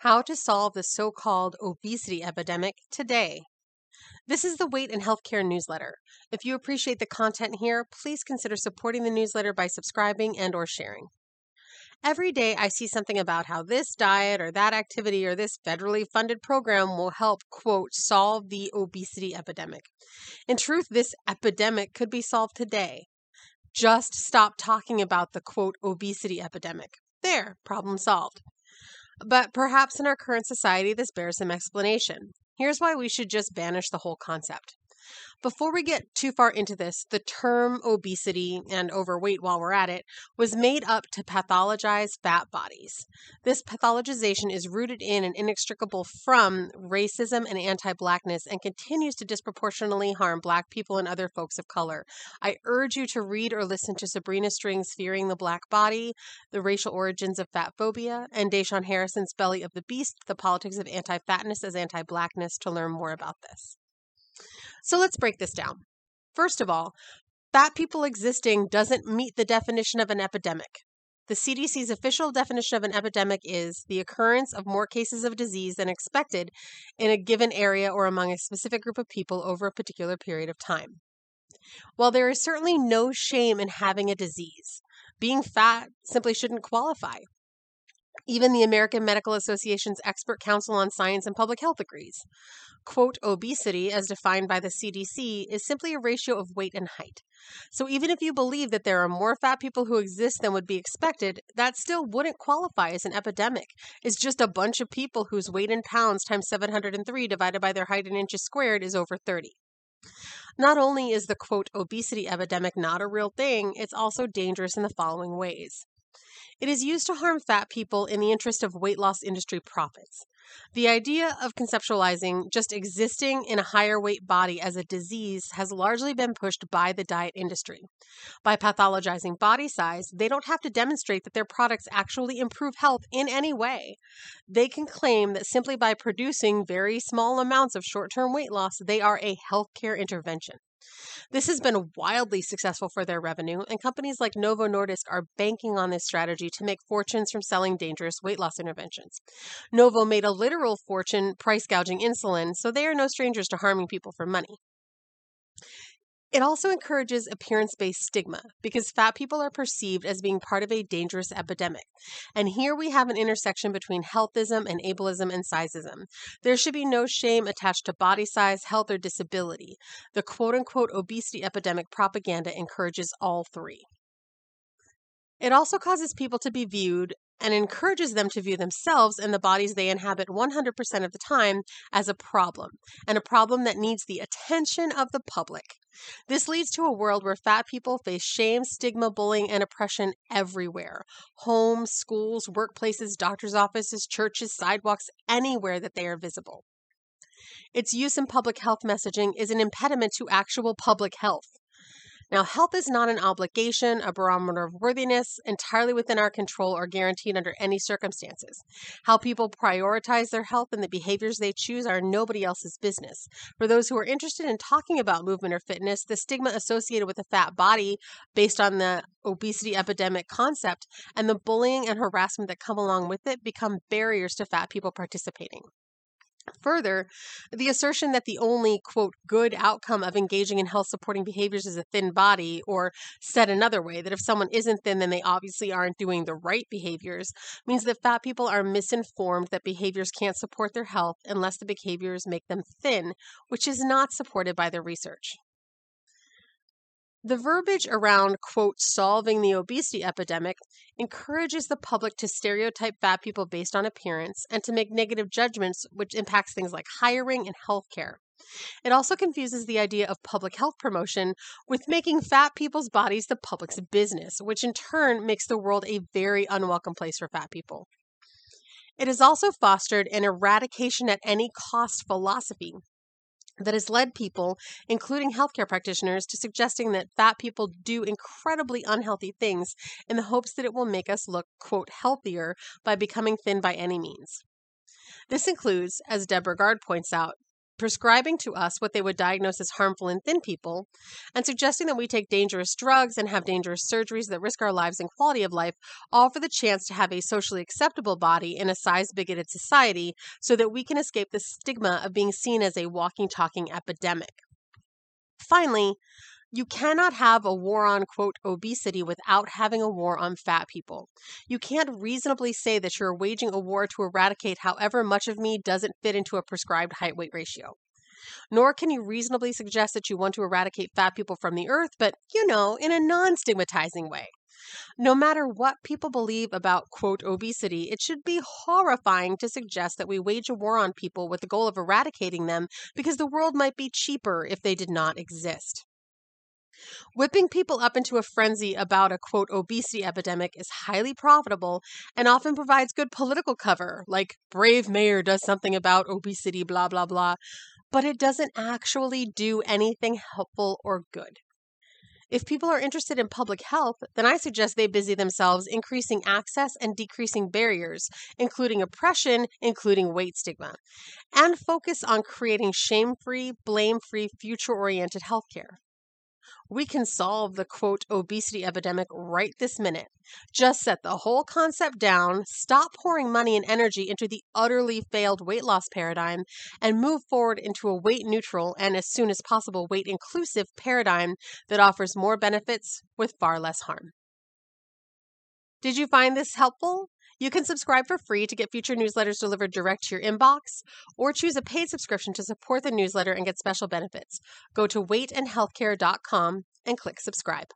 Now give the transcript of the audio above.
How to solve the so called obesity epidemic today. This is the Weight and Healthcare newsletter. If you appreciate the content here, please consider supporting the newsletter by subscribing and or sharing. Every day I see something about how this diet or that activity or this federally funded program will help, quote, solve the obesity epidemic. In truth, this epidemic could be solved today. Just stop talking about the, quote, obesity epidemic. There, problem solved. But perhaps in our current society, this bears some explanation. Here's why we should just banish the whole concept. Before we get too far into this, the term obesity and overweight while we're at it was made up to pathologize fat bodies. This pathologization is rooted in and inextricable from racism and anti blackness and continues to disproportionately harm black people and other folks of color. I urge you to read or listen to Sabrina Strings' Fearing the Black Body, The Racial Origins of Fat Phobia, and Da'Shaun Harrison's Belly of the Beast, The Politics of Anti Fatness as Anti Blackness to learn more about this. So let's break this down. First of all, fat people existing doesn't meet the definition of an epidemic. The CDC's official definition of an epidemic is the occurrence of more cases of disease than expected in a given area or among a specific group of people over a particular period of time. While there is certainly no shame in having a disease, being fat simply shouldn't qualify. Even the American Medical Association's expert council on science and public health agrees. Quote, obesity, as defined by the CDC, is simply a ratio of weight and height. So even if you believe that there are more fat people who exist than would be expected, that still wouldn't qualify as an epidemic. It's just a bunch of people whose weight in pounds times 703 divided by their height in inches squared is over 30. Not only is the quote obesity epidemic not a real thing, it's also dangerous in the following ways. It is used to harm fat people in the interest of weight loss industry profits. The idea of conceptualizing just existing in a higher weight body as a disease has largely been pushed by the diet industry. By pathologizing body size, they don't have to demonstrate that their products actually improve health in any way. They can claim that simply by producing very small amounts of short term weight loss, they are a healthcare intervention. This has been wildly successful for their revenue, and companies like Novo Nordisk are banking on this strategy to make fortunes from selling dangerous weight loss interventions. Novo made a literal fortune price gouging insulin, so they are no strangers to harming people for money. It also encourages appearance based stigma because fat people are perceived as being part of a dangerous epidemic. And here we have an intersection between healthism and ableism and sizeism. There should be no shame attached to body size, health, or disability. The quote unquote obesity epidemic propaganda encourages all three. It also causes people to be viewed and encourages them to view themselves and the bodies they inhabit 100% of the time as a problem, and a problem that needs the attention of the public. This leads to a world where fat people face shame, stigma, bullying, and oppression everywhere homes, schools, workplaces, doctors' offices, churches, sidewalks, anywhere that they are visible. Its use in public health messaging is an impediment to actual public health. Now, health is not an obligation, a barometer of worthiness, entirely within our control or guaranteed under any circumstances. How people prioritize their health and the behaviors they choose are nobody else's business. For those who are interested in talking about movement or fitness, the stigma associated with a fat body based on the obesity epidemic concept and the bullying and harassment that come along with it become barriers to fat people participating. Further, the assertion that the only, quote, good outcome of engaging in health supporting behaviors is a thin body, or said another way, that if someone isn't thin, then they obviously aren't doing the right behaviors, means that fat people are misinformed that behaviors can't support their health unless the behaviors make them thin, which is not supported by the research. The verbiage around, quote, solving the obesity epidemic encourages the public to stereotype fat people based on appearance and to make negative judgments, which impacts things like hiring and healthcare. It also confuses the idea of public health promotion with making fat people's bodies the public's business, which in turn makes the world a very unwelcome place for fat people. It has also fostered an eradication at any cost philosophy that has led people, including healthcare practitioners, to suggesting that fat people do incredibly unhealthy things in the hopes that it will make us look, quote, healthier by becoming thin by any means. This includes, as Deb Burgard points out, prescribing to us what they would diagnose as harmful in thin people, and suggesting that we take dangerous drugs and have dangerous surgeries that risk our lives and quality of life, all for the chance to have a socially acceptable body in a size bigoted society so that we can escape the stigma of being seen as a walking, talking epidemic. Finally, you cannot have a war on, quote, obesity without having a war on fat people. You can't reasonably say that you're waging a war to eradicate however much of me doesn't fit into a prescribed height weight ratio. Nor can you reasonably suggest that you want to eradicate fat people from the earth, but, you know, in a non stigmatizing way. No matter what people believe about, quote, obesity, it should be horrifying to suggest that we wage a war on people with the goal of eradicating them because the world might be cheaper if they did not exist. Whipping people up into a frenzy about a quote obesity epidemic is highly profitable and often provides good political cover, like brave mayor does something about obesity, blah, blah, blah, but it doesn't actually do anything helpful or good. If people are interested in public health, then I suggest they busy themselves increasing access and decreasing barriers, including oppression, including weight stigma, and focus on creating shame free, blame free, future oriented healthcare. We can solve the quote obesity epidemic right this minute. Just set the whole concept down, stop pouring money and energy into the utterly failed weight loss paradigm, and move forward into a weight neutral and as soon as possible weight inclusive paradigm that offers more benefits with far less harm. Did you find this helpful? You can subscribe for free to get future newsletters delivered direct to your inbox, or choose a paid subscription to support the newsletter and get special benefits. Go to weightandhealthcare.com and click subscribe.